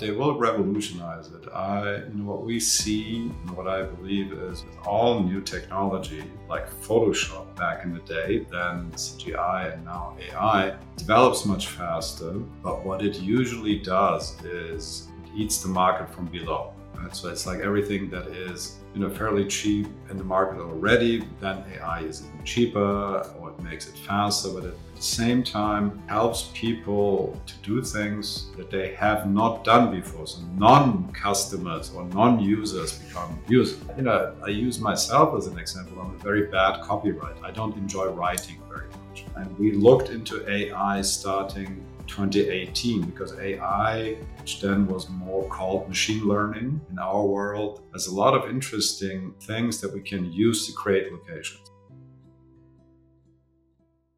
They will revolutionize it. I, what we see and what I believe is with all new technology, like Photoshop back in the day, then CGI and now AI develops much faster. But what it usually does is eats the market from below. Right? So it's like everything that is you know fairly cheap in the market already, then AI is even cheaper or it makes it faster, but at the same time helps people to do things that they have not done before. So non-customers or non-users become users. You know, I use myself as an example. I'm a very bad copywriter. I don't enjoy writing very much. And we looked into AI starting 2018 because AI, which then was more called machine learning in our world, has a lot of interesting things that we can use to create locations.